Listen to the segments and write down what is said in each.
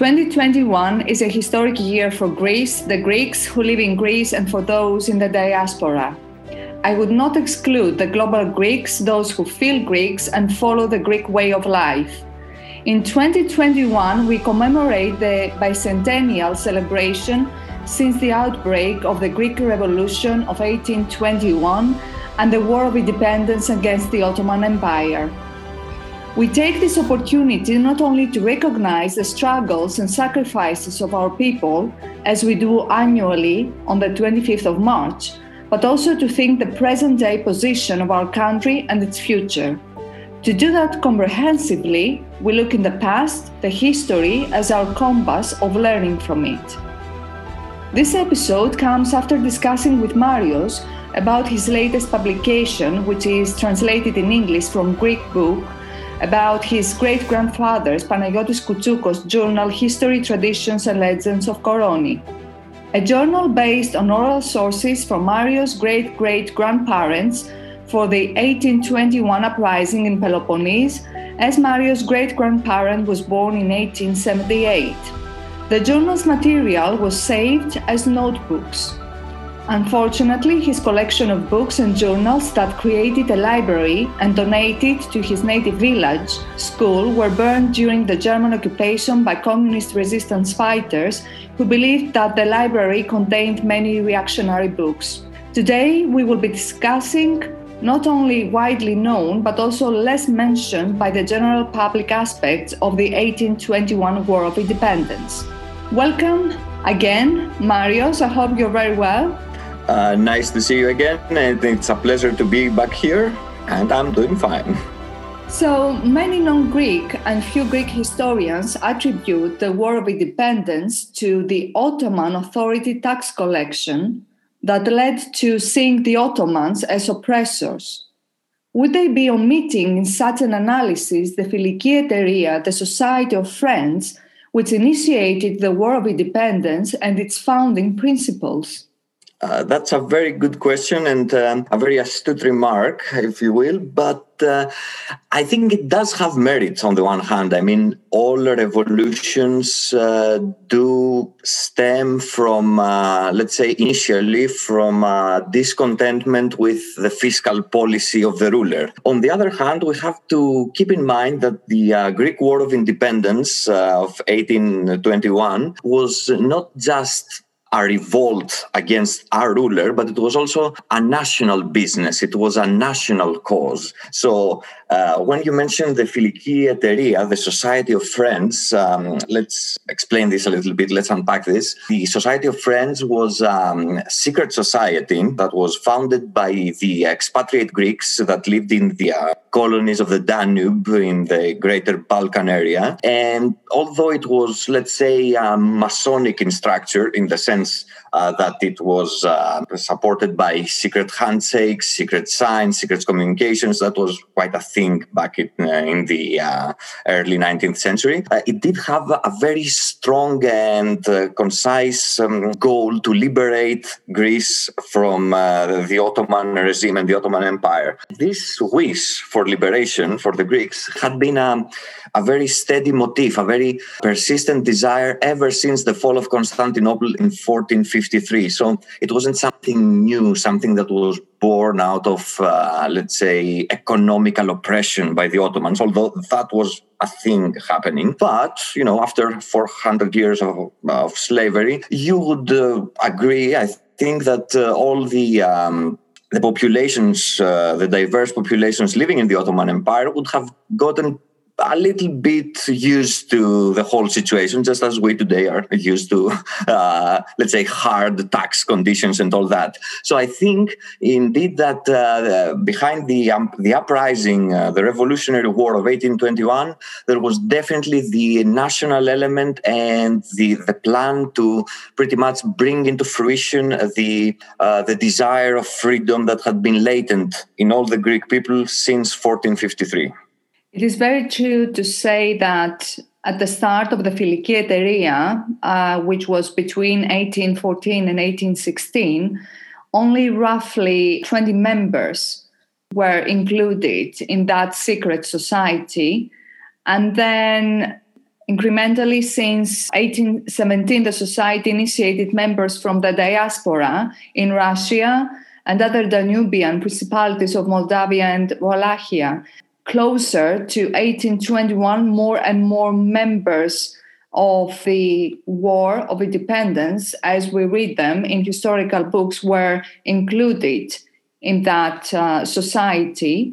2021 is a historic year for Greece, the Greeks who live in Greece, and for those in the diaspora. I would not exclude the global Greeks, those who feel Greeks and follow the Greek way of life. In 2021, we commemorate the bicentennial celebration since the outbreak of the Greek Revolution of 1821 and the War of Independence against the Ottoman Empire. We take this opportunity not only to recognize the struggles and sacrifices of our people, as we do annually on the 25th of March, but also to think the present day position of our country and its future. To do that comprehensively, we look in the past, the history, as our compass of learning from it. This episode comes after discussing with Marios about his latest publication, which is translated in English from Greek book about his great grandfather's Panagiotis Koutsoukas journal History, Traditions and Legends of Koroni. A journal based on oral sources from Mario's great great grandparents for the 1821 uprising in Peloponnese, as Mario's great grandparent was born in 1878. The journal's material was saved as notebooks. Unfortunately, his collection of books and journals that created a library and donated to his native village, school, were burned during the German occupation by communist resistance fighters who believed that the library contained many reactionary books. Today, we will be discussing not only widely known but also less mentioned by the general public aspects of the 1821 War of Independence. Welcome again, Marios. I hope you're very well. Uh, nice to see you again, and it's a pleasure to be back here, and I'm doing fine. So, many non Greek and few Greek historians attribute the War of Independence to the Ottoman Authority tax collection that led to seeing the Ottomans as oppressors. Would they be omitting in such an analysis the Filiki Eteria, the Society of Friends, which initiated the War of Independence and its founding principles? Uh, that's a very good question and um, a very astute remark, if you will. But uh, I think it does have merits on the one hand. I mean, all revolutions uh, do stem from, uh, let's say, initially from uh, discontentment with the fiscal policy of the ruler. On the other hand, we have to keep in mind that the Greek War of Independence of 1821 was not just a revolt against our ruler, but it was also a national business. It was a national cause. So uh, when you mentioned the Filiki Eteria, the Society of Friends, um, let's explain this a little bit. Let's unpack this. The Society of Friends was um, a secret society that was founded by the expatriate Greeks that lived in the uh, colonies of the Danube in the greater Balkan area. And although it was, let's say, um, Masonic in structure, in the sense uh, that it was uh, supported by secret handshakes, secret signs, secret communications. That was quite a thing back in, uh, in the uh, early 19th century. Uh, it did have a very strong and concise um, goal to liberate Greece from the Ottoman regime and the Ottoman Empire. This wish for liberation for the Greeks had been um, a very steady motif, a very persistent desire ever since the fall of Constantinople in 1450. 1953. So it wasn't something new, something that was born out of, uh, let's say, economical oppression by the Ottomans, although that was a thing happening. But, you know, after 400 years of, of slavery, you would uh, agree, I think, that uh, all the um, the populations, uh, the diverse populations living in the Ottoman Empire would have gotten a little bit used to the whole situation, just as we today are used to, uh, let's say, hard tax conditions and all that. So I think indeed that uh, behind the um, the uprising, uh, the Revolutionary War of 1821, there was definitely the national element and the the plan to pretty much bring into fruition the uh, the desire of freedom that had been latent in all the Greek people since 1453. It is very true to say that at the start of the Filiki Eteria, uh, which was between 1814 and 1816, only roughly 20 members were included in that secret society. And then Incrementally, since 1817, the society initiated members from the diaspora in Russia and other Danubian principalities of Moldavia and Wallachia. Closer to 1821, more and more members of the War of Independence, as we read them in historical books, were included in that uh, society.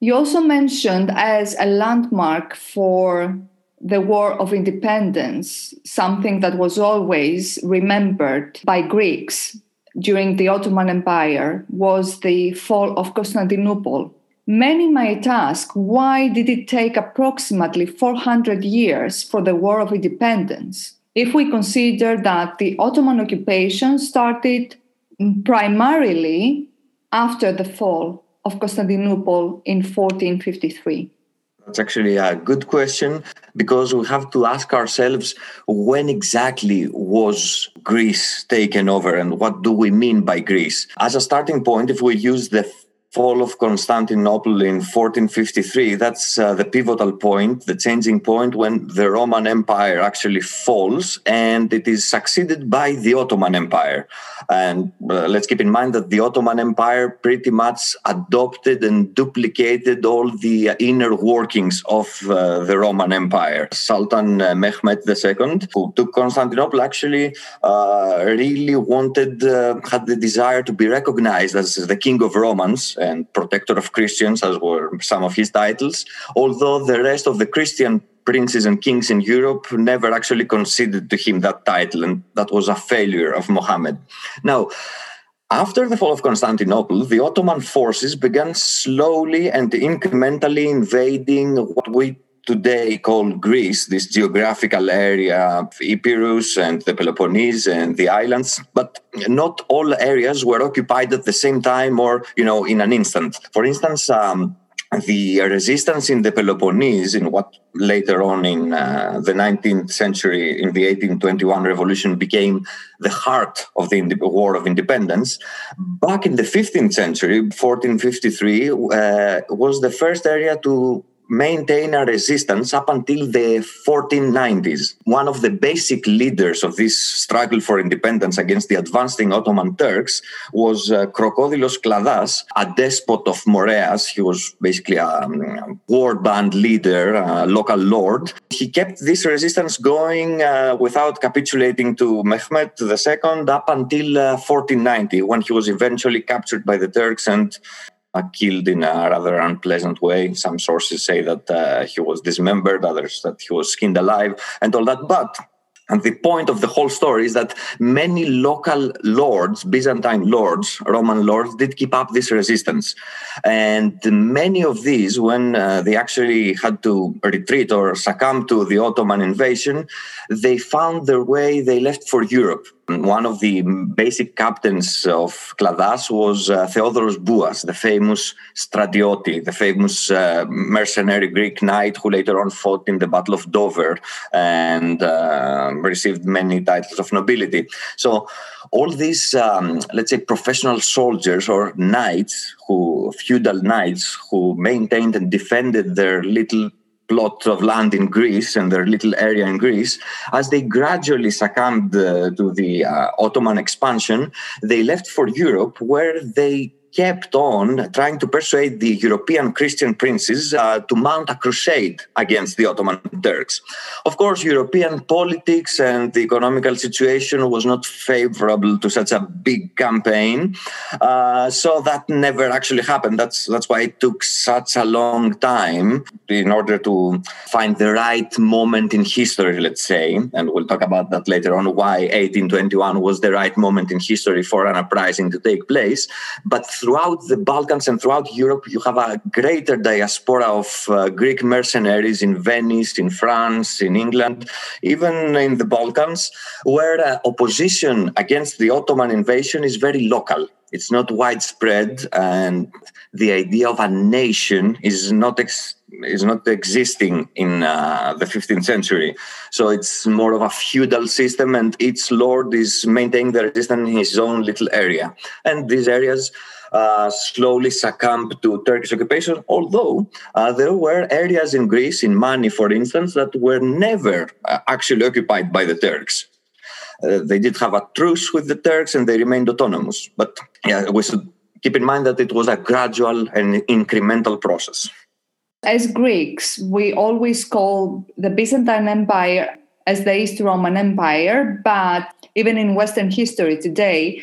You also mentioned as a landmark for the War of Independence, something that was always remembered by Greeks during the Ottoman Empire, was the fall of Constantinople. Many might ask why did it take approximately 400 years for the War of Independence? If we consider that the Ottoman occupation started primarily after the fall of Constantinople in 1453? That's actually a good question because we have to ask ourselves when exactly was Greece taken over and what do we mean by Greece? As a starting point, if we use the fall of Constantinople in 1453, that's uh, the pivotal point, the changing point when the Roman Empire actually falls and it is succeeded by the Ottoman Empire. And uh, let's keep in mind that the Ottoman Empire pretty much adopted and duplicated all the inner workings of uh, the Roman Empire. Sultan uh, Mehmed II, who took Constantinople, actually uh, really wanted, uh, had the desire to be recognized as the king of Romans and protector of Christians, as were some of his titles, although the rest of the Christian princes and kings in Europe never actually conceded to him that title, and that was a failure of Mohammed. Now, after the fall of Constantinople, the Ottoman forces began slowly and incrementally invading what we today called Greece, this geographical area of Epirus and the Peloponnese and the islands, but not all areas were occupied at the same time or, you know, in an instant. For instance, um, the resistance in the Peloponnese, in what later on in uh, the 19th century, in the 1821 revolution, became the heart of the War of Independence, back in the 15th century, 1453, uh, was the first area to maintain a resistance up until the 1490s. One of the basic leaders of this struggle for independence against the advancing Ottoman Turks was uh, Krokodilos Kladas, a despot of Moreas. He was basically a um, war band leader, a local lord. He kept this resistance going uh, without capitulating to Mehmed II up until uh, 1490, when he was eventually captured by the Turks and uh, killed in a rather unpleasant way. Some sources say that uh, he was dismembered, others that he was skinned alive, and all that. But and the point of the whole story is that many local lords, Byzantine lords, Roman lords, did keep up this resistance. And many of these, when uh, they actually had to retreat or succumb to the Ottoman invasion, they found their way, they left for Europe. One of the basic captains of Kladas was uh, Theodoros Bouas, the famous Stratioti, the famous uh, mercenary Greek knight who later on fought in the Battle of Dover and uh, received many titles of nobility. So, all these, um, let's say, professional soldiers or knights, who feudal knights, who maintained and defended their little plot of land in Greece and their little area in Greece, as they gradually succumbed uh, to the uh, Ottoman expansion, they left for Europe where they kept on trying to persuade the European Christian princes uh, to mount a crusade against the Ottoman Turks. Of course, European politics and the economical situation was not favorable to such a big campaign, uh, so that never actually happened. That's that's why it took such a long time in order to find the right moment in history, let's say, and we'll talk about that later on. Why 1821 was the right moment in history for an uprising to take place, but throughout the Balkans and throughout Europe, you have a greater diaspora of uh, Greek mercenaries in Venice, in France, in England, even in the Balkans, where uh, opposition against the Ottoman invasion is very local it's not widespread, and the idea of a nation is not ex- is not existing in uh, the 15th century. So it's more of a feudal system, and each lord is maintaining the resistance in his own little area, and these areas. Uh, slowly succumbed to Turkish occupation, although uh, there were areas in Greece, in Mani, for instance, that were never uh, actually occupied by the Turks. Uh, they did have a truce with the Turks and they remained autonomous. But yeah, we should keep in mind that it was a gradual and incremental process. As Greeks, we always call the Byzantine Empire as the East Roman Empire, but even in Western history today,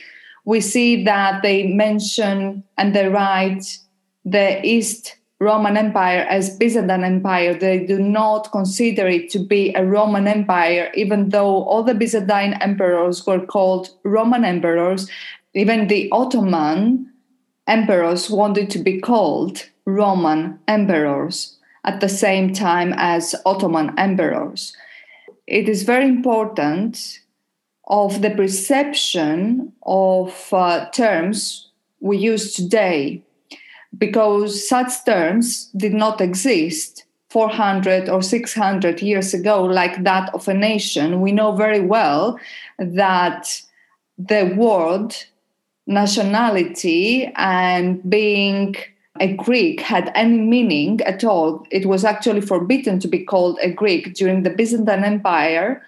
we see that they mention and they write the East Roman Empire as Byzantine Empire. They do not consider it to be a Roman Empire, even though all the Byzantine emperors were called Roman emperors. Even the Ottoman emperors wanted to be called Roman emperors at the same time as Ottoman emperors. It is very important of the perception of uh, terms we use today because such terms did not exist 400 or 600 years ago, like that of a nation. We know very well that the word nationality and being a Greek had any meaning at all. It was actually forbidden to be called a Greek during the Byzantine Empire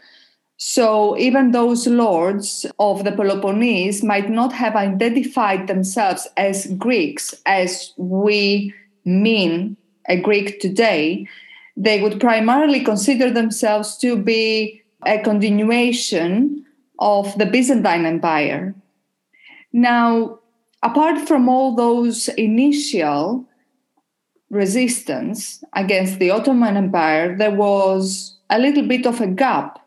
so even those lords of the Peloponnese might not have identified themselves as Greeks as we mean a Greek today. They would primarily consider themselves to be a continuation of the Byzantine Empire. Now, apart from all those initial resistance against the Ottoman Empire, there was a little bit of a gap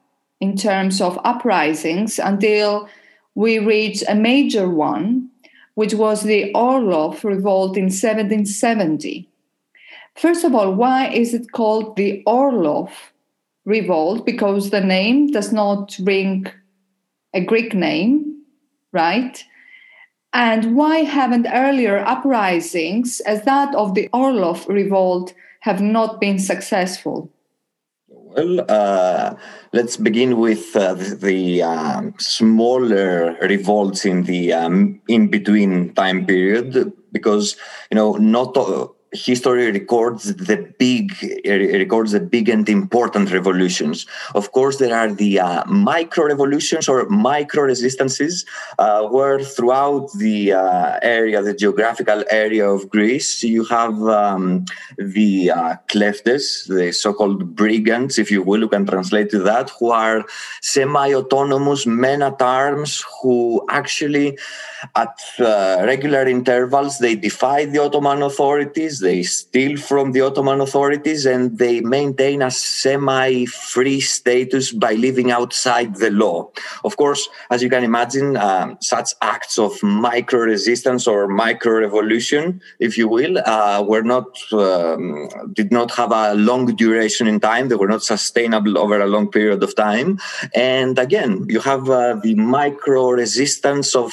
in terms of uprisings until we reached a major one, which was the Orlov revolt in 1770. First of all, why is it called the Orlov revolt? Because the name does not ring a Greek name, right? And why haven't earlier uprisings, as that of the Orlov revolt, have not been successful? Well, uh, let's begin with uh, the, the um, smaller revolts in the um, in between time period, because you know not history records the big records the big and important revolutions. Of course, there are the uh, micro revolutions or micro resistances, uh, where throughout the uh, area, the geographical area of Greece, you have um, the uh, kleftes, the so-called brigands, if you will, you can translate to that, who are semi-autonomous men at arms who actually, at uh, regular intervals, they defy the Ottoman authorities they steal from the Ottoman authorities and they maintain a semi free status by living outside the law. Of course, as you can imagine, um, such acts of micro resistance or micro revolution, if you will, uh, were not, um, did not have a long duration in time. They were not sustainable over a long period of time. And again, you have uh, the micro resistance of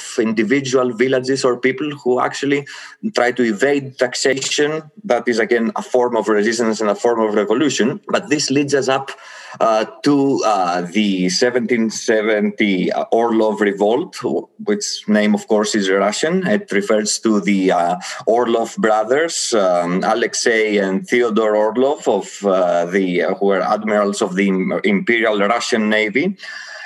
individual villages or people who actually try to evade taxation that is again a form of resistance and a form of revolution. But this leads us up uh, to uh, the 1770 Orlov Revolt, which name, of course, is Russian. It refers to the uh, Orlov brothers, um, Alexei and Theodore Orlov, of uh, the uh, who were admirals of the Imperial Russian Navy.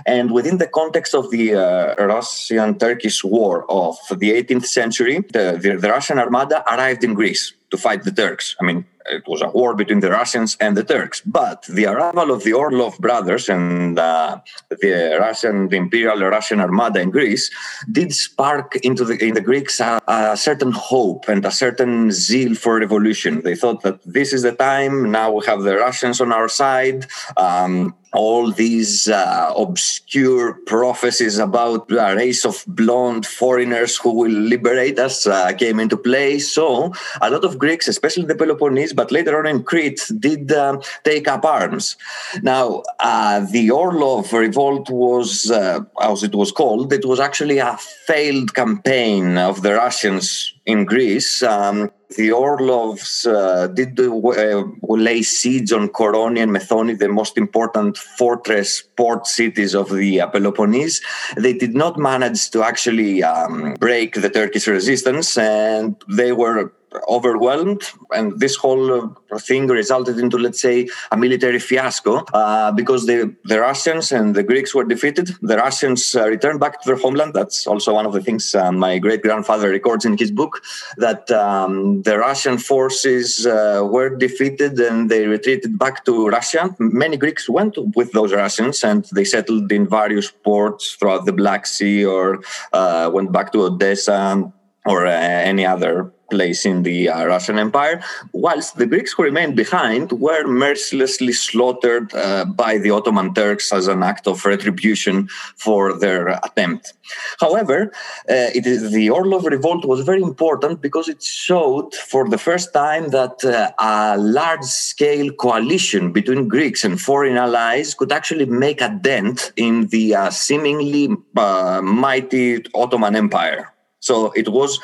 And within the context of the uh, Russian Turkish War of the 18th century, the, the, the Russian Armada arrived in Greece to fight the Turks. I mean, it was a war between the Russians and the Turks. But the arrival of the Orlov brothers and uh, the Russian, the Imperial Russian Armada in Greece did spark into the in the Greeks a, a, certain hope and a certain zeal for revolution. They thought that this is the time. Now we have the Russians on our side. Um, all these uh, obscure prophecies about a race of blonde foreigners who will liberate us uh, came into play. So a lot of Greeks, especially the Peloponnese, but later on in Crete, did um, take up arms. Now, uh, the Orlov revolt was, uh, as it was called, it was actually a failed campaign of the Russians in Greece. Um, the Orlovs uh, did uh, lay siege on Koroni and Methoni, the most important fortress port cities of the uh, Peloponnese. They did not manage to actually um, break the Turkish resistance, and they were overwhelmed and this whole uh, thing resulted into let's say a military fiasco uh, because the, the russians and the greeks were defeated. The russians uh, returned back to their homeland. That's also one of the things uh, my great grandfather records in his book that um, the russian forces uh, were defeated and they retreated back to russia. Many greeks went with those russians and they settled in various ports throughout the black sea or uh, went back to odessa or any other place in the uh, Russian Empire, whilst the Greeks who remained behind were mercilessly slaughtered uh, by the Ottoman Turks as an act of retribution for their attempt. However, uh, the Orlov revolt was very important because it showed for the first time that uh, a large scale coalition between Greeks and foreign allies could actually make a dent in the uh, seemingly uh, mighty Ottoman Empire. So it was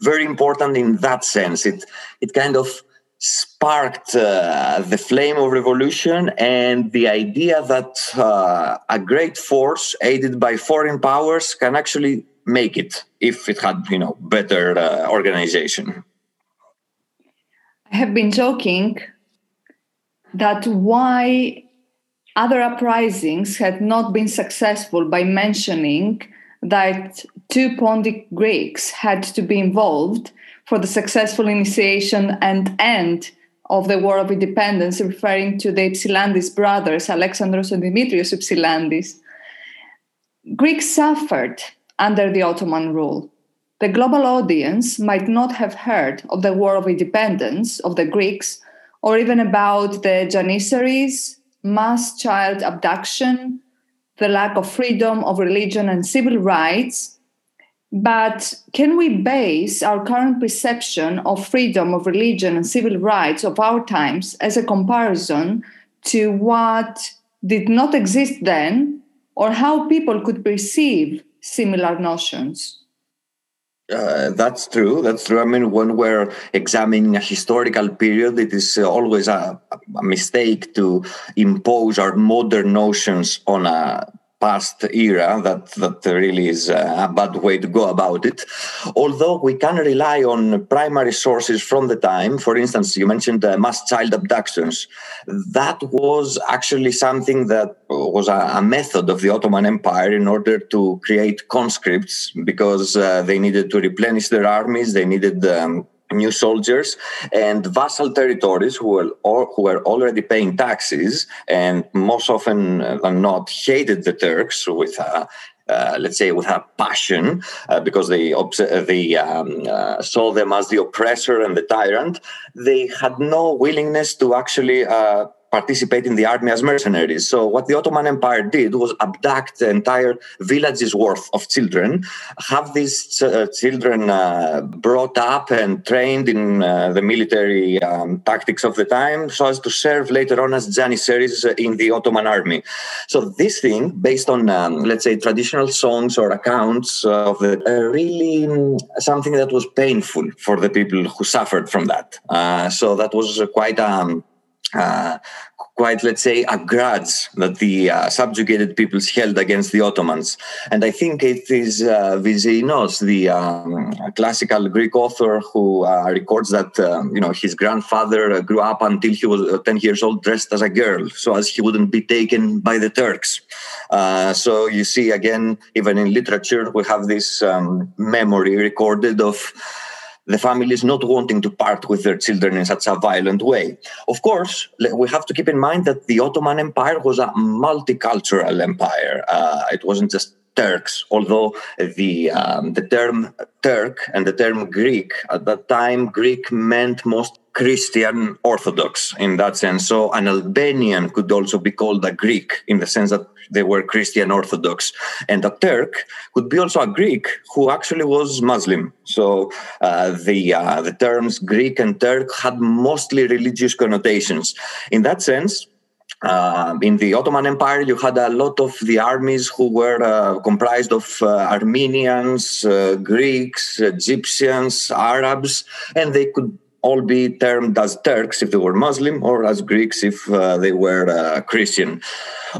very important in that sense. It it kind of sparked uh, the flame of revolution and the idea that uh, a great force aided by foreign powers can actually make it if it had you know better uh, organization i have been joking that why other uprisings had not been successful by mentioning that two Pontic Greeks had to be involved for the successful initiation and end of the War of Independence, referring to the Ypsilandis brothers, Alexandros and Dimitrios Ypsilandis. Greeks suffered under the Ottoman rule. The global audience might not have heard of the War of Independence of the Greeks or even about the Janissaries, mass child abduction, the lack of freedom of religion and civil rights. But can we base our current perception of freedom of religion and civil rights of our times as a comparison to what did not exist then, or how people could perceive similar notions? Uh, that's true. That's true. I mean, when we're examining a historical period, it is always a, a mistake to impose our modern notions on a past era that that really is a bad way to go about it. Although we can rely on primary sources from the time for instance you mentioned uh, mass child abductions. That was actually something that was a, a, method of the ottoman empire in order to create conscripts because uh, they needed to replenish their armies they needed um, new soldiers and vassal territories who were, who were already paying taxes and most often than not hated the Turks with a, uh, let's say with a passion uh, because they they um, uh, saw them as the oppressor and the tyrant. They had no willingness to actually uh, participate in the army as mercenaries. So what the Ottoman Empire did was abduct entire villages worth of children, have these uh, children uh, brought up and trained in uh, the military um, tactics of the time so as to serve later on as janissaries in the Ottoman army. So this thing, based on, um, let's say, traditional songs or accounts of the, uh, really um, something that was painful for the people who suffered from that. Uh, so that was quite um, uh, quite, let's say, a grudge that the uh, subjugated peoples held against the Ottomans. And I think it is uh, Vizyenos, the um, classical Greek author, who uh, records that um, you know his grandfather uh, grew up until he was uh, 10 years old, dressed as a girl, so as he wouldn't be taken by the Turks. Uh, so you see, again, even in literature, we have this um, memory recorded of the families not wanting to part with their children in such a violent way. Of course, we have to keep in mind that the Ottoman Empire was a multicultural empire. Uh, it wasn't just Turks, although the um, the term Turk and the term Greek at that time, Greek meant most Christian Orthodox in that sense. So an Albanian could also be called a Greek in the sense that they were Christian Orthodox. And a Turk could be also a Greek who actually was Muslim. So uh, the, uh, the terms Greek and Turk had mostly religious connotations. In that sense, uh, in the Ottoman Empire, you had a lot of the armies who were uh, comprised of uh, Armenians, uh, Greeks, Egyptians, Arabs, and they could all be termed as Turks if they were Muslim or as Greeks if uh, they were uh, Christian.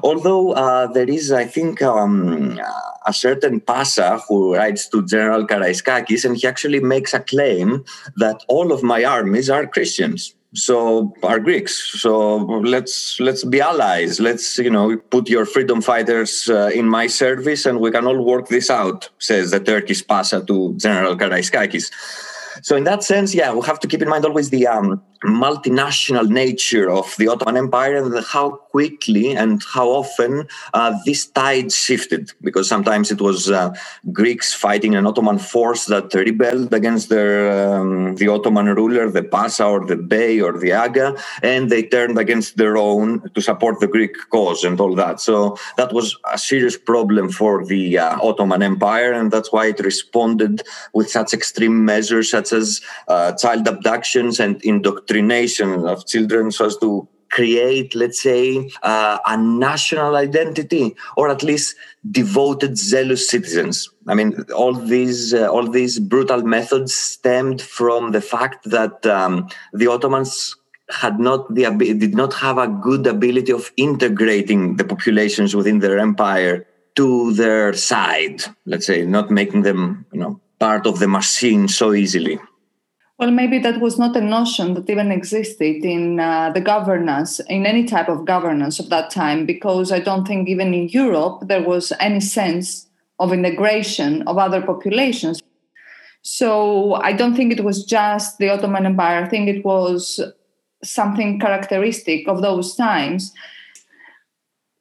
Although there is, I think, um, a certain Pasha who writes to General Karaiskakis, and he actually makes a claim that all of my armies are Christians so are Greeks. So let's let's be allies. Let's you know put your freedom fighters uh, in my service, and we can all work this out. Says the Turkish Pasha to General Karaiskakis. So in that sense, yeah, we have to keep in mind always the um, multinational nature of the Ottoman Empire and how quickly and how often uh, this tide shifted. Because sometimes it was uh, Greeks fighting an Ottoman force that rebelled against their um, the Ottoman ruler, the Pasha or the Bey or the Aga, and they turned against their own to support the Greek cause and all that. So that was a serious problem for the uh, Ottoman Empire, and that's why it responded with such extreme measures such as uh, child abductions and indoctrination indoctrination of children so as to create, let's say, uh, a national identity, or at least devoted, zealous citizens. I mean, all these uh, all these brutal methods stemmed from the fact that um, the Ottomans had not the did not have a good ability of integrating the populations within their empire to their side. Let's say, not making them, you know, part of the machine so easily. Well, maybe that was not a notion that even existed in uh, the governance, in any type of governance of that time, because I don't think even in Europe there was any sense of integration of other populations. So I don't think it was just the Ottoman Empire. I think it was something characteristic of those times.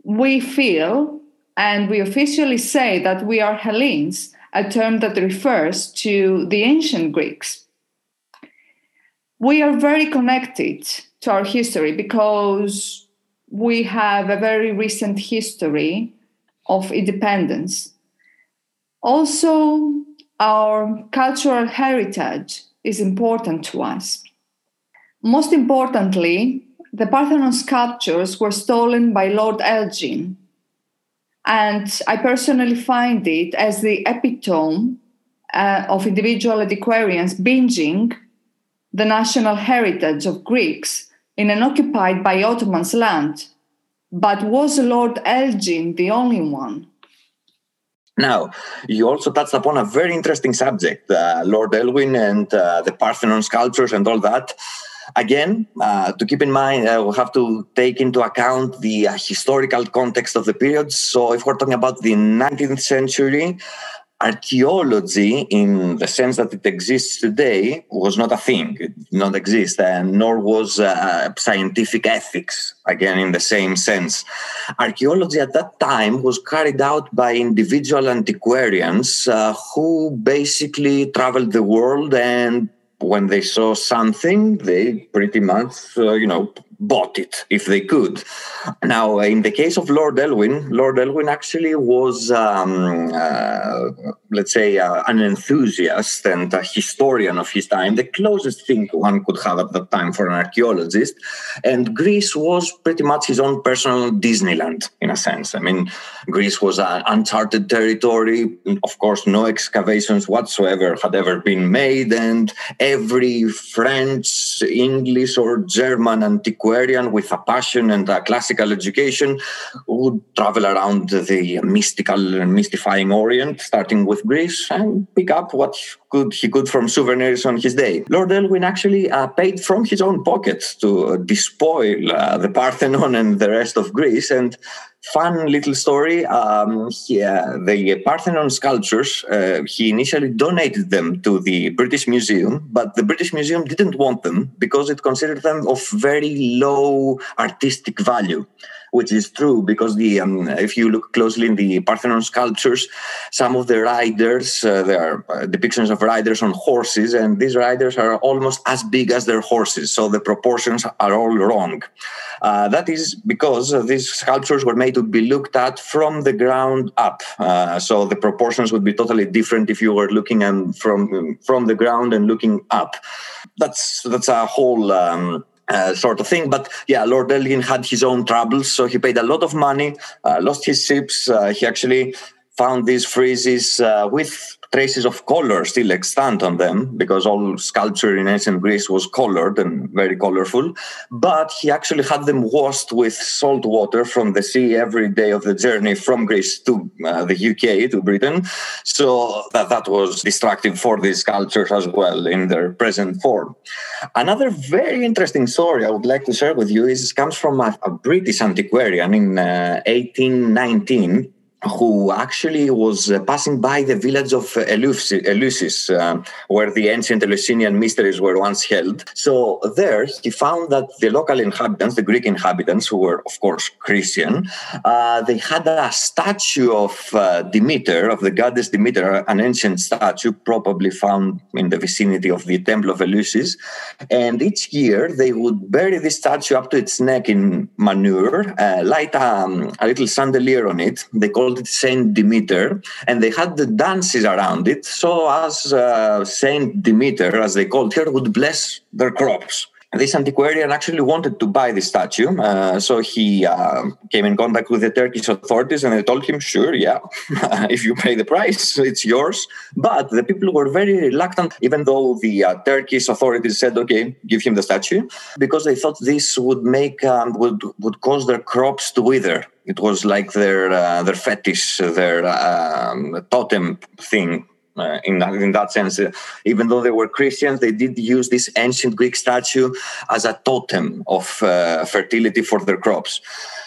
We feel and we officially say that we are Hellenes, a term that refers to the ancient Greeks we are very connected to our history because we have a very recent history of independence. Also, our cultural heritage is important to us. Most importantly, the Parthenon sculptures were stolen by Lord Elgin. And I personally find it as the epitome uh, of individual antiquarians binging the national heritage of Greeks in an occupied by Ottomans land. But was Lord Elgin the only one? Now, you also touched upon a very interesting subject, uh, Lord Elgin and uh, the Parthenon sculptures and all that. Again, uh, to keep in mind, uh, we'll have to take into account the uh, historical context of the period. So, if we're talking about the 19th century, archaeology in the sense that it exists today was not a thing. It did not exist and nor was uh, scientific ethics again in the same sense. Archaeology at that time was carried out by individual antiquarians uh, who basically traveled the world and when they saw something they pretty much uh, you know bought it if they could. Now, in the case of Lord Elgin, Lord Elgin actually was, um, uh, let's say, uh, an enthusiast and a historian of his time, the closest thing one could have at that time for an archaeologist. And Greece was pretty much his own personal Disneyland, in a sense. I mean, Greece was an uncharted territory. Of course, no excavations whatsoever had ever been made, and every French, English, or German antiquarian antiquarian with a passion and a classical education would travel around the mystical and mystifying Orient, starting with Greece, and pick up what could he could from souvenirs on his day. Lord Elgin actually uh, paid from his own pocket to despoil uh, the Parthenon and the rest of Greece and fun little story. Um, he, uh, the Parthenon sculptures, uh, he initially donated them to the British Museum, but the British Museum didn't want them because it considered them of very low artistic value. Which is true because the um, if you look closely in the Parthenon sculptures, some of the riders uh, there are uh, depictions of riders on horses, and these riders are almost as big as their horses, so the proportions are all wrong. Uh, that is because these sculptures were made to be looked at from the ground up, uh, so the proportions would be totally different if you were looking and from from the ground and looking up. That's that's a whole. Um, uh, sort of thing. But yeah, Lord Elgin had his own troubles, so he paid a lot of money, uh, lost his ships. Uh, he actually found these friezes uh, with traces of color still extant on them because all sculpture in ancient Greece was colored and very colorful. But he actually had them washed with salt water from the sea every day of the journey from Greece to uh, the UK, to Britain. So that, that was destructive for these sculptures as well in their present form. Another very interesting story I would like to share with you is comes from a, a British antiquarian in uh, 1819 who actually was uh, passing by the village of Eleusis, uh, where the ancient Eleusinian mysteries were once held. So there he found that the local inhabitants, the Greek inhabitants, who were of course Christian, uh, they had a statue of uh, Demeter, of the goddess Demeter, an ancient statue probably found in the vicinity of the temple of Eleusis. And each year they would bury this statue up to its neck in manure, uh, light um, a little chandelier on it. They called called it Saint Demeter, and they had the dances around it. So as uh, Saint Demeter, as they called her, would bless their crops this antiquarian actually wanted to buy the statue. Uh, so he uh, came in contact with the Turkish authorities and they told him, sure, yeah, if you pay the price, it's yours. But the people were very reluctant, even though the uh, Turkish authorities said, okay, give him the statue, because they thought this would make, um, would, would cause their crops to wither. It was like their, uh, their fetish, their um, totem thing uh, in, that, in that sense. Uh, even though they were Christians, they did use this ancient Greek statue as a totem of uh, fertility for their crops.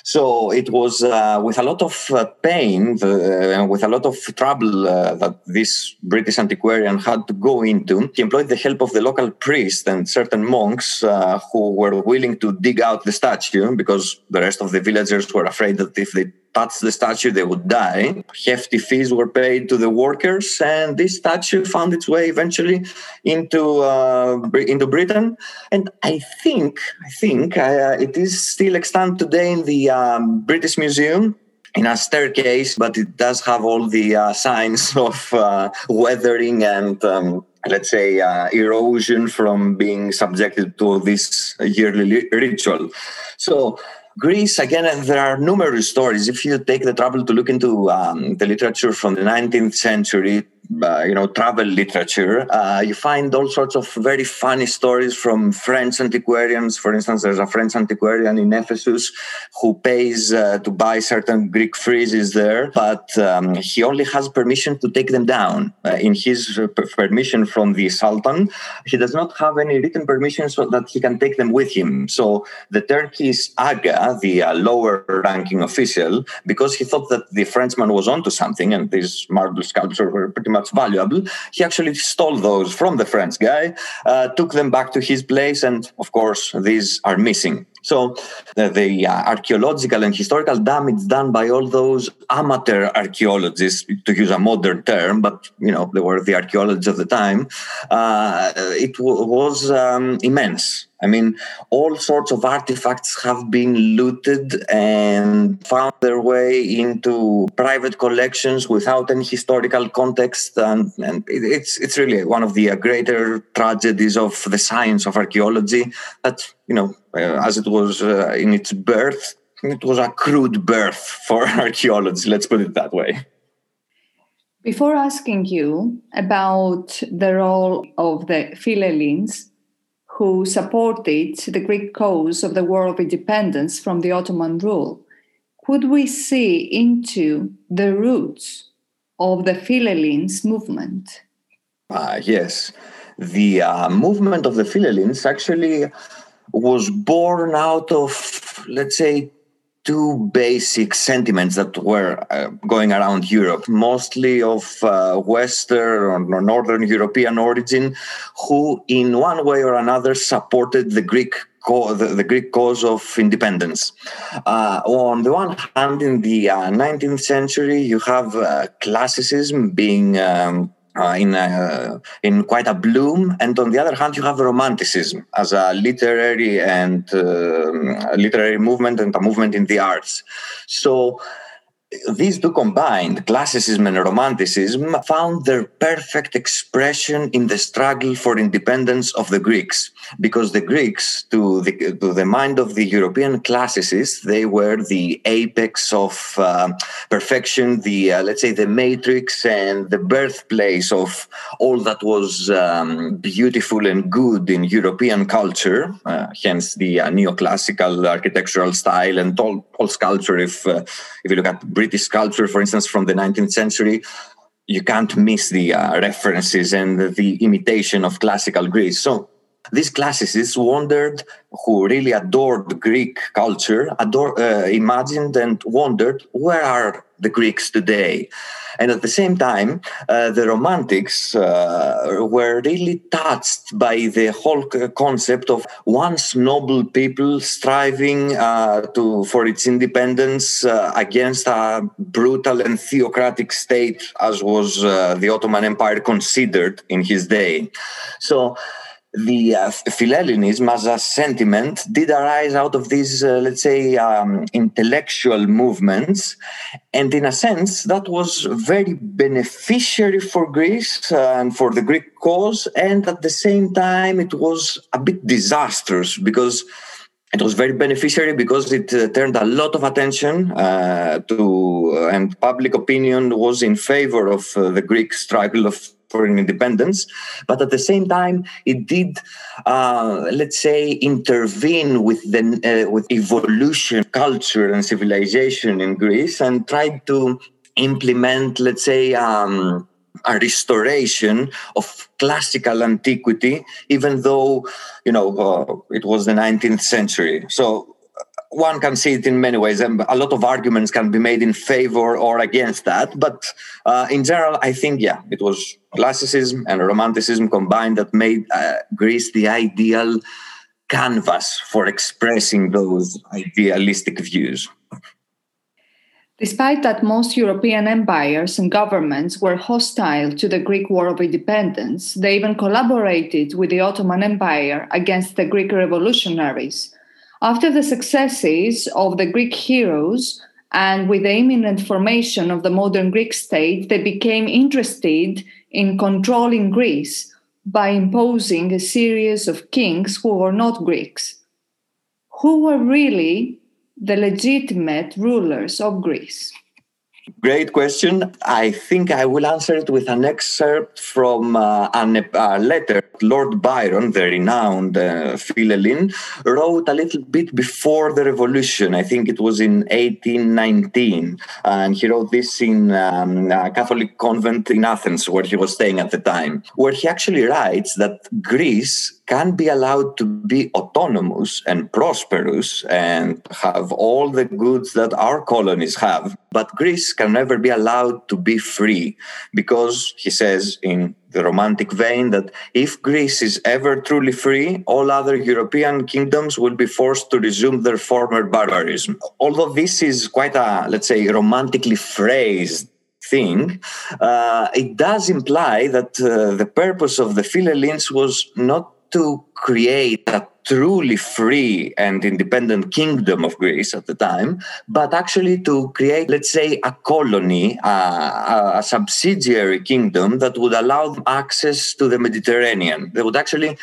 So it was uh, with a lot of uh, pain, uh, with a lot of trouble that this British antiquarian had to go into. He employed the help of the local priest and certain monks who were willing to dig out the statue because the rest of the villagers were afraid that if they touch the statue, they would die. Hefty fees were paid to the workers, and this statue found its way eventually into uh, into Britain. And I think I think uh, it is still extant today in the um, British Museum in a staircase, but it does have all the uh, signs of uh, weathering and. Um, let's say uh, erosion from being subjected to this yearly ritual. So Greece, again, there are numerous stories. If you take the trouble to look into um, the literature from the 19th century, uh, you know, travel literature, uh, you find all sorts of very funny stories from French antiquarians. For instance, there's a French antiquarian in Ephesus who pays uh, to buy certain Greek friezes there, but um, he only has permission to take them down. Uh, in his uh, permission from the Sultan, he does not have any written permission so that he can take them with him. So the Turkish Aga, the uh, lower ranking official, because he thought that the Frenchman was onto something and these marble sculptures were pretty much valuable. He actually stole those from the French guy, uh, took them back to his place, and of course, these are missing. So the, the uh, archaeological and historical damage done by all those amateur archaeologists, to use a modern term, but you know they were the archaeologists of the time, uh, it w- was um, immense. I mean, all sorts of artifacts have been looted and found their way into private collections without any historical context. And, and it's, it's really one of the uh, greater tragedies of the science of archaeology that, you know, uh, as it was uh, in its birth, it was a crude birth for archaeology, let's put it that way. Before asking you about the role of the Philhellenes, who supported the Greek cause of the War of Independence from the Ottoman rule. Could we see into the roots of the Philhellenes movement? Uh, yes. The uh, movement of the Philhellenes actually was born out of, let's say, two basic sentiments that were uh, going around Europe, mostly of uh, Western or Northern European origin, who in one way or another supported the Greek the, Greek cause of independence. Uh, on the one hand, in the uh, 19th century, you have uh, classicism being um, uh, in uh, in quite a bloom, and on the other hand, you have romanticism as a literary and uh, a literary movement and a movement in the arts. So these two combined, classicism and romanticism, found their perfect expression in the struggle for independence of the Greeks. Because the Greeks, to the, to the mind of the European classicists, they were the apex of uh, perfection, the, uh, let's say, the matrix and the birthplace of all that was um, beautiful and good in European culture, uh, hence the uh, neoclassical architectural style and all, all sculpture, if, uh, if you look at British sculpture, for instance, from the 19th century, you can't miss the uh, references and the imitation of classical Greece. So these classicists wondered, who really adored Greek culture, uh, imagined and wondered, where are the Greeks today? And at the same time, uh, the Romantics uh, were really touched by the whole concept of once noble people striving uh, to for its independence uh, against a brutal and theocratic state, as was uh, the Ottoman Empire considered in his day. So the uh, Philhellenism as a sentiment did arise out of these, uh, let's say, um, intellectual movements. And in a sense, that was very beneficiary for Greece uh, and for the Greek cause. And at the same time, it was a bit disastrous because it was very beneficiary because it uh, turned a lot of attention uh, to, uh, and public opinion was in favor of uh, the Greek struggle of for independence, but at the same time, it did, uh, let's say, intervene with the uh, with evolution, culture, and civilization in Greece, and tried to implement, let's say. Um, a restoration of classical antiquity, even though you know uh, it was the 19th century. So one can see it in many ways, and a lot of arguments can be made in favor or against that. But uh, in general, I think, yeah, it was classicism and romanticism combined that made uh, Greece the ideal canvas for expressing those idealistic views. Despite that most European empires and governments were hostile to the Greek War of Independence, they even collaborated with the Ottoman Empire against the Greek revolutionaries after the successes of the Greek heroes and with the imminent formation of the modern Greek state, they became interested in controlling Greece by imposing a series of kings who were not Greeks. Who were really the legitimate rulers of Greece? Great question. I think I will answer it with an excerpt from uh, a letter Lord Byron, the renowned uh, Philhellene, wrote a little bit before the revolution. I think it was in 1819. And he wrote this in um, a Catholic convent in Athens, where he was staying at the time, where he actually writes that Greece can be allowed to be autonomous and prosperous and have all the goods that our colonies have. But Greece can never be allowed to be free because, he says in the Romantic vein, that if Greece is ever truly free, all other European kingdoms will be forced to resume their former barbarism. Although this is quite a, let's say, romantically phrased thing, uh, it does imply that uh, the purpose of the Philhellenes was not to create a truly free and independent kingdom of Greece at the time, but actually to create, let's say, a colony, a, a subsidiary kingdom that would allow access to the Mediterranean. They would actually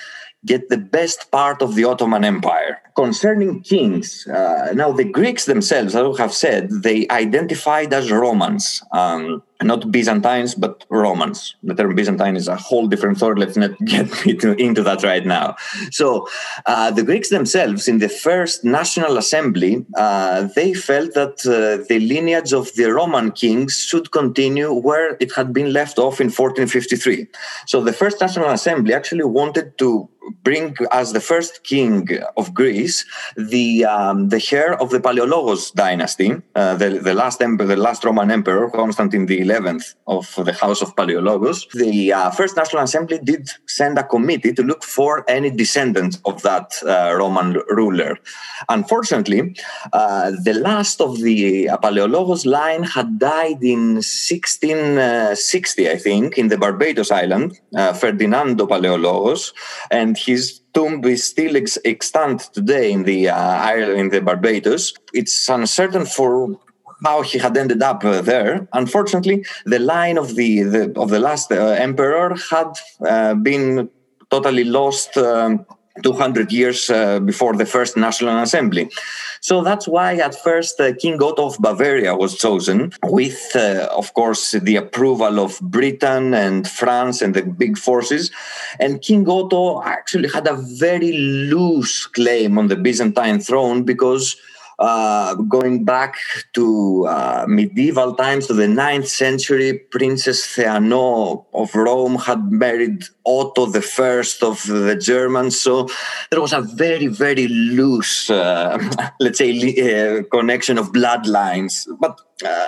get the best part of the Ottoman Empire. Concerning kings, uh, now the Greeks themselves, as I have said, they identified as Romans. Um, not Byzantines, but Romans. The term Byzantine is a whole different story. Let's not get into, into that right now. So, uh, the Greeks themselves, in the first National Assembly, uh, they felt that uh, the lineage of the Roman kings should continue where it had been left off in 1453. So, the first National Assembly actually wanted to bring as the first king of Greece the um, the heir of the Paleologos dynasty, uh, the, the last emperor, the last Roman emperor, Constantine the Eleventh of the House of Paleologos. The uh, first National Assembly did send a committee to look for any descendants of that uh, Roman ruler. Unfortunately, uh, the last of the Paleologos line had died in 1660, I think, in the Barbados island, uh, Ferdinando Paleologos, and his tomb is still ex- extant today in the uh, island in the Barbados. It's uncertain for how he had ended up uh, there. Unfortunately, the line of the, the of the last uh, emperor had uh, been totally lost. Um, 200 years uh, before the first National Assembly. So that's why at first uh, King Otto of Bavaria was chosen, with, uh, of course, the approval of Britain and France and the big forces. And King Otto actually had a very loose claim on the Byzantine throne because uh, going back to uh, medieval times, to the 9th century, Princess Theano of Rome had married Otto the First of the Germans. So there was a very, very loose, uh, let's say, uh, connection of bloodlines. But uh,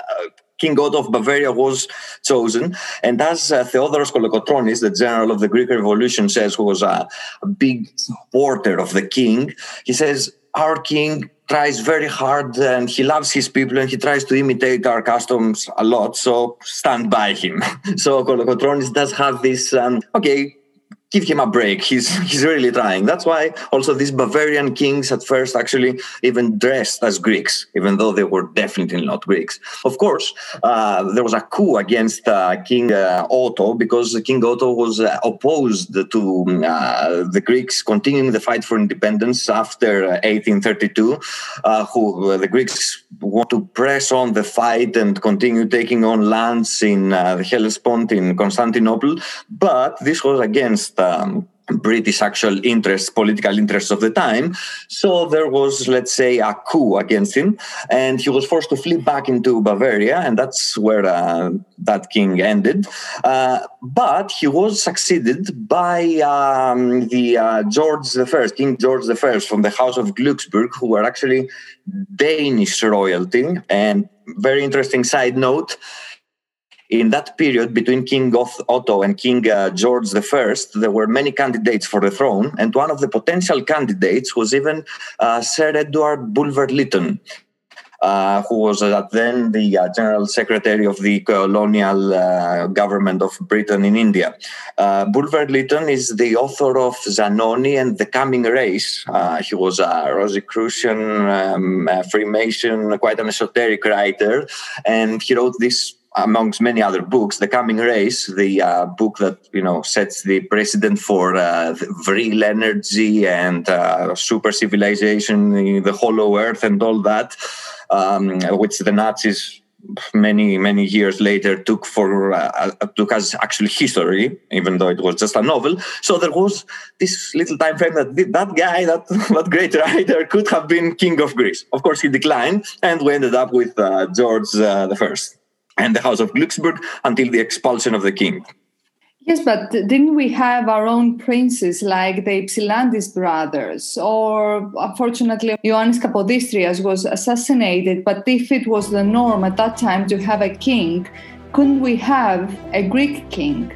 King Otto of Bavaria was chosen. And as uh, Theodoros Kolokotronis, the general of the Greek Revolution, says, who was a, a big supporter of the king, he says, Our king tries very hard and he loves his people and he tries to imitate our customs a lot. So stand by him. so Kolokotronis does have this, um, okay, give him a break. He's he's really trying. That's why also these Bavarian kings at first actually even dressed as Greeks, even though they were definitely not Greeks. Of course, uh, there was a coup against uh, King uh, Otto because King Otto was uh, opposed to uh, the Greeks continuing the fight for independence after 1832. Uh, who the Greeks want to press on the fight and continue taking on lands in the Hellespont in Constantinople, but this was against um, British actual interests, political interests of the time. So there was, let's say, a coup against him, and he was forced to flee back into Bavaria, and that's where uh, that king ended. Uh, but he was succeeded by um, the uh, George I, King George I from the House of Glücksburg, who were actually Danish royalty. And very interesting side note in that period between King Otto and King uh, George I, there were many candidates for the throne, and one of the potential candidates was even uh, Sir Edward Bulwer Lytton. Uh, who was then the uh, General Secretary of the colonial uh, government of Britain in India. Uh, Bulwer Lytton is the author of Zanoni and The Coming Race. Uh, he was a Rosicrucian, um, Freemason, quite an esoteric writer, and he wrote this amongst many other books, The Coming Race, the uh, book that you know sets the precedent for uh, Vril energy and uh, super civilization, the Hollow Earth, and all that, um, which the Nazis many many years later took for uh, uh, took as actually history even though it was just a novel. So there was this little time frame that that guy that that great writer could have been king of greece. Of course he declined and we ended up with uh, george uh, the first and the House of Glücksburg until the expulsion of the king. Yes, but didn't we have our own princes like the Ypsilantis brothers? Or unfortunately, Ioannis Kapodistrias was assassinated. But if it was the norm at that time to have a king, couldn't we have a Greek king?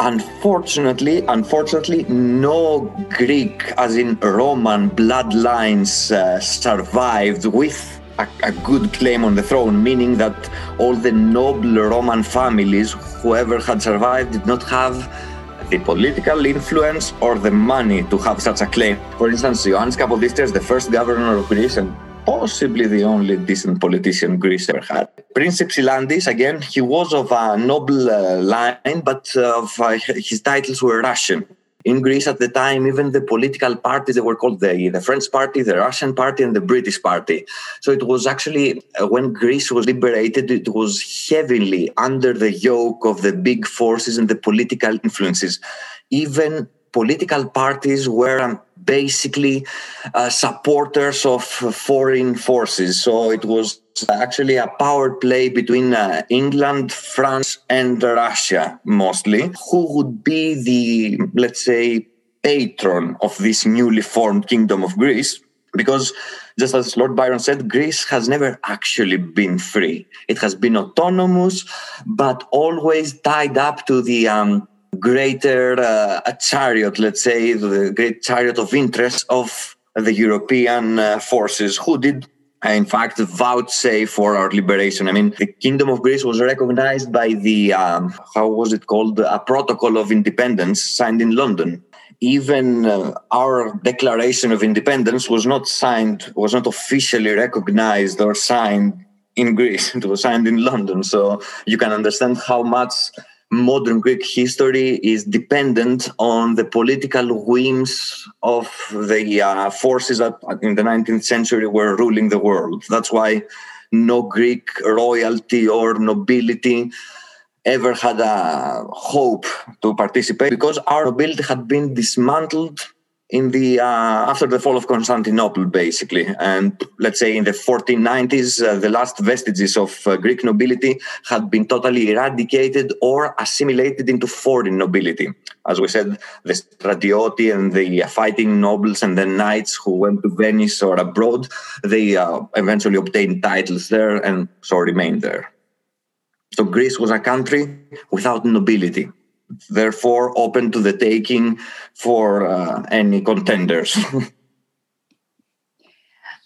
Unfortunately, unfortunately, no Greek, as in Roman bloodlines, uh, survived with a, a, good claim on the throne, meaning that all the noble Roman families, whoever had survived, did not have the political influence or the money to have such a claim. For instance, Ioannis Kapodistrias, the first governor of Greece and possibly the only decent politician Greece ever had. Prince Ypsilantis, again, he was of a noble uh, line, but uh, of, uh, his titles were Russian in Greece at the time, even the political parties, they were called the, the French party, the Russian party, and the British party. So it was actually, uh, when Greece was liberated, it was heavily under the yoke of the big forces and the political influences. Even political parties were um, basically uh, supporters of foreign forces. So it was actually a power play between uh, England, France, and Russia mostly. Who would be the, let's say, patron of this newly formed kingdom of Greece because just as Lord Byron said, Greece has never actually been free. It has been autonomous, but always tied up to the um, greater uh, chariot, let's say, the great chariot of interest of the European uh, forces who did in fact vouchsafe for our liberation. I mean, the Kingdom of Greece was recognized by the um, how was it called? A protocol of independence signed in London even uh, our declaration of independence was not signed was not officially recognized or signed in greece it was signed in london so you can understand how much modern greek history is dependent on the political whims of the uh, forces that in the 19th century were ruling the world. That's why no greek royalty or nobility ever had a hope to participate because our nobility had been dismantled in the uh, after the fall of Constantinople, basically, and let's say in the 1490s, uh, the last vestiges of uh, Greek nobility had been totally eradicated or assimilated into foreign nobility. As we said, the stratioti and the fighting nobles and the knights who went to Venice or abroad, they uh, eventually obtained titles there and so remained there. So Greece was a country without nobility, therefore open to the taking for uh, any contenders.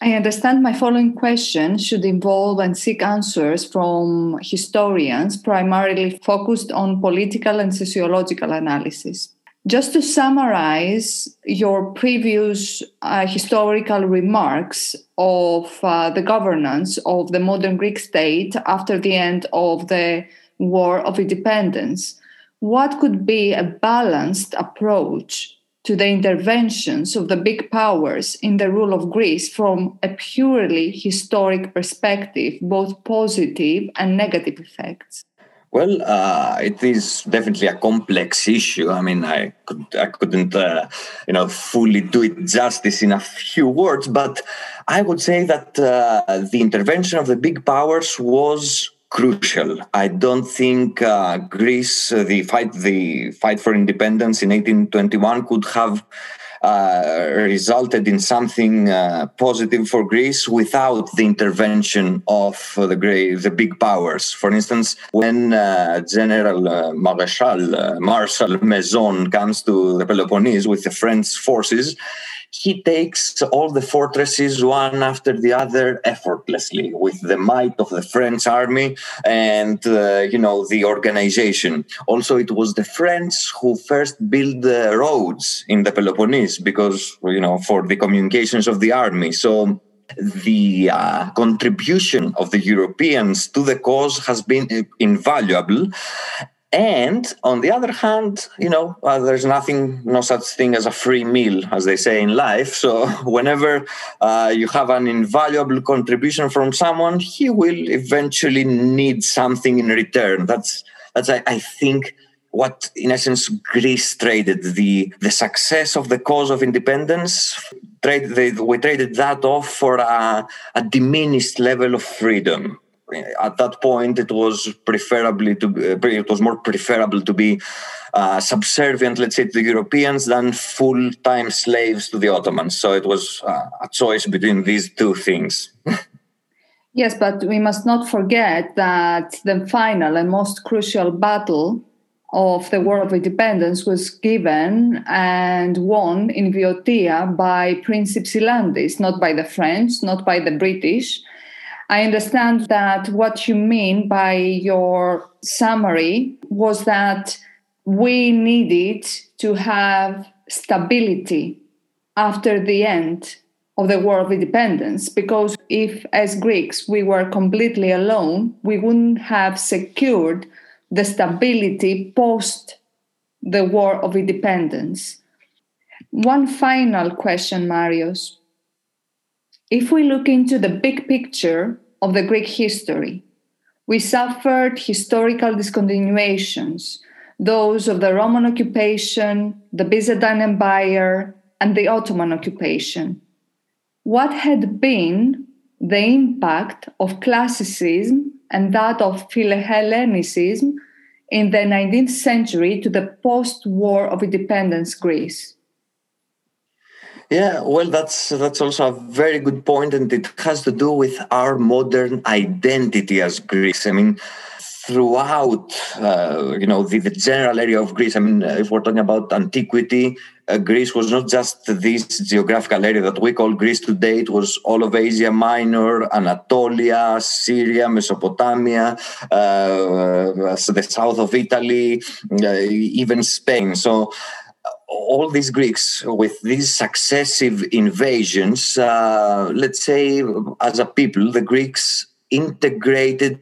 I understand my following question should involve and seek answers from historians primarily focused on political and sociological analysis. Just to summarize your previous uh, historical remarks of uh, the governance of the modern Greek state after the end of the War of Independence, what could be a balanced approach to the interventions of the big powers in the rule of Greece from a purely historic perspective, both positive and negative effects? Well, uh, it is definitely a complex issue. I mean, I could I couldn't uh, you know fully do it justice in a few words, but I would say that uh, the intervention of the big powers was crucial. I don't think uh, Greece, uh, the fight the fight for independence in 1821, could have uh, resulted in something uh, positive for Greece without the intervention of uh, the great, the big powers. For instance, when uh, General Marshal Marshal Maison comes to the Peloponnese with the French forces, he takes all the fortresses one after the other effortlessly with the might of the French army and uh, you know the organization. Also, it was the French who first built the roads in the Peloponnese because you know for the communications of the army. So the uh, contribution of the Europeans to the cause has been invaluable. And on the other hand, you know, uh, there's nothing, no such thing as a free meal, as they say in life. So whenever uh, you have an invaluable contribution from someone, he will eventually need something in return. That's that's I, I think what in essence Greece traded the the success of the cause of independence. Trade, they, we traded that off for a, a diminished level of freedom at that point it was preferably to uh, it was more preferable to be uh, subservient let's say to the europeans than full-time slaves to the ottomans. So it was uh, a choice between these two things. Yes but we must not forget that the final and most crucial battle of the War of Independence was given and won in Viotia by Prince Ypsilantis, not by the French, not by the British, I understand that what you mean by your summary was that we needed to have stability after the end of the War of Independence, because if, as Greeks, we were completely alone, we wouldn't have secured the stability post the War of Independence. One final question, Marios. If we look into the big picture of the Greek history, we suffered historical discontinuations, those of the Roman occupation, the Byzantine Empire, and the Ottoman occupation. What had been the impact of classicism and that of Philhellenism in the 19th century to the post war of independence Greece? Yeah, well, that's that's also a very good point, and it has to do with our modern identity as Greeks. I mean, throughout, uh, you know, the, the, general area of Greece. I mean, if we're talking about antiquity, uh, Greece was not just this geographical area that we call Greece today. It was all of Asia Minor, Anatolia, Syria, Mesopotamia, uh, the south of Italy, uh, even Spain. So all these Greeks, with these successive invasions, uh, let's say, as a people, the Greeks integrated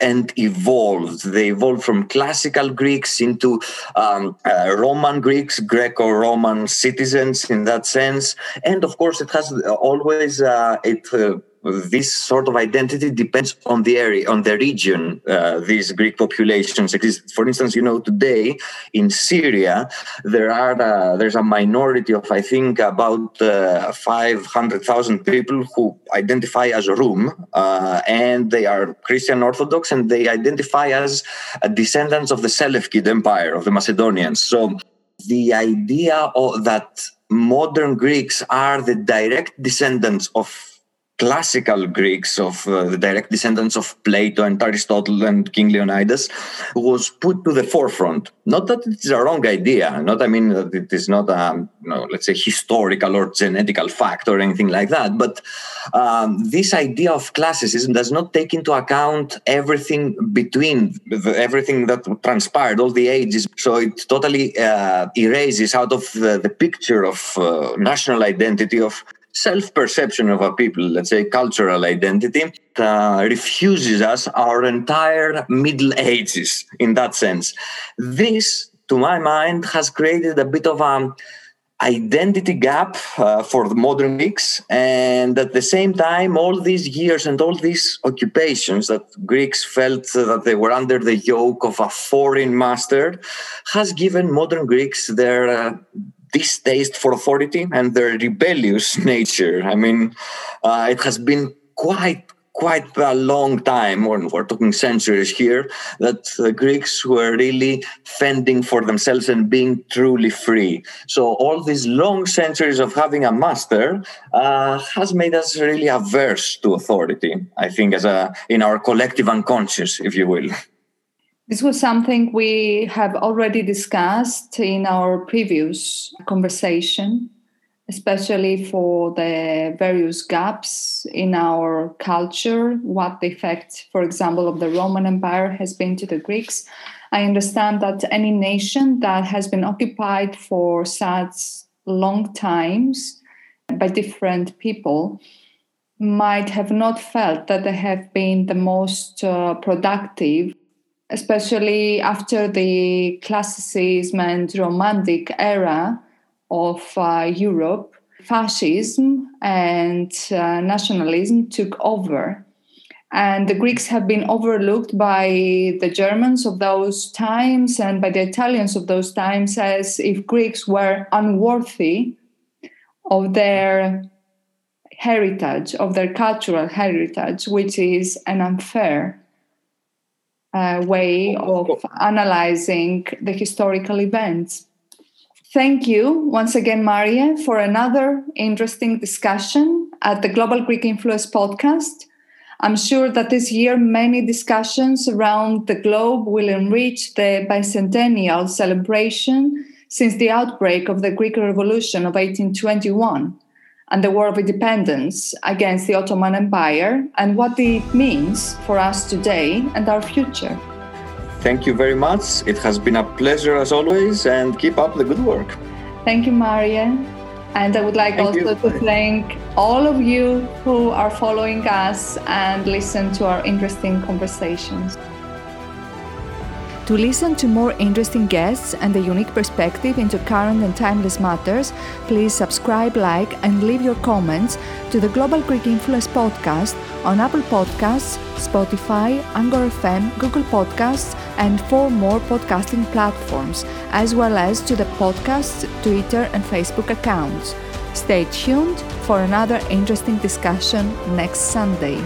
and evolved. They evolved from classical Greeks into um, uh, Roman Greeks, Greco Roman citizens in that sense. And of course, it has always, uh, it uh, this sort of identity depends on the area, on the region uh, these Greek populations exist. For instance, you know, today in Syria, there are uh, there's a minority of I think about uh, 500,000 people who identify as Rum, uh, and they are Christian Orthodox, and they identify as descendants of the Selevkid Empire of the Macedonians. So the idea of, that modern Greeks are the direct descendants of classical Greeks of uh, the direct descendants of Plato and Aristotle and King Leonidas was put to the forefront. Not that it's a wrong idea, not I mean that it is not a you know, let's say historical or genetical fact or anything like that, but um, this idea of classicism does not take into account everything between the, everything that transpired, all the ages. So it totally uh, erases out of the, the picture of uh, national identity of self perception of a people, let's say cultural identity, uh, refuses us our entire Middle Ages in that sense. This, to my mind, has created a bit of a identity gap uh, for the modern Greeks. And at the same time, all these years and all these occupations that Greeks felt that they were under the yoke of a foreign master has given modern Greeks their uh, distaste for authority and their rebellious nature. I mean, uh, it has been quite quite a long time, or we're talking centuries here, that the Greeks were really fending for themselves and being truly free. So all these long centuries of having a master uh, has made us really averse to authority. I think, as a in our collective unconscious, if you will. This was something we have already discussed in our previous conversation, especially for the various gaps in our culture, what the effect, for example, of the Roman Empire has been to the Greeks. I understand that any nation that has been occupied for such long times by different people might have not felt that they have been the most uh, productive especially after the classicism and romantic era of uh, Europe, fascism and uh, nationalism took over. And the Greeks have been overlooked by the Germans of those times and by the Italians of those times as if Greeks were unworthy of their heritage, of their cultural heritage, which is an unfair uh, way of analyzing the historical events. Thank you once again, Maria, for another interesting discussion at the Global Greek Influence podcast. I'm sure that this year many discussions around the globe will enrich the bicentennial celebration since the outbreak of the Greek Revolution of 1821 and the War of Independence against the Ottoman Empire and what it means for us today and our future. Thank you very much. It has been a pleasure as always, and keep up the good work. Thank you, Maria. And I would like thank also you. to thank all of you who are following us and listen to our interesting conversations. To listen to more interesting guests and a unique perspective into current and timeless matters, please subscribe, like, and leave your comments to the Global Greek Influence podcast on Apple Podcasts, Spotify, Anchor FM, Google Podcasts, and four more podcasting platforms, as well as to the podcast's Twitter and Facebook accounts. Stay tuned for another interesting discussion next Sunday.